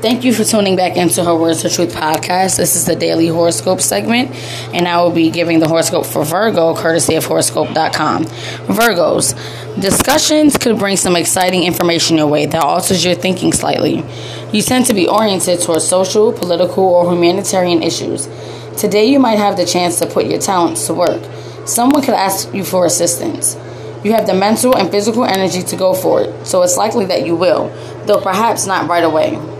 Thank you for tuning back into her Words of Truth podcast. This is the daily horoscope segment, and I will be giving the horoscope for Virgo, courtesy of horoscope.com. Virgos, discussions could bring some exciting information your way that alters your thinking slightly. You tend to be oriented towards social, political, or humanitarian issues. Today, you might have the chance to put your talents to work. Someone could ask you for assistance. You have the mental and physical energy to go for it, so it's likely that you will, though perhaps not right away.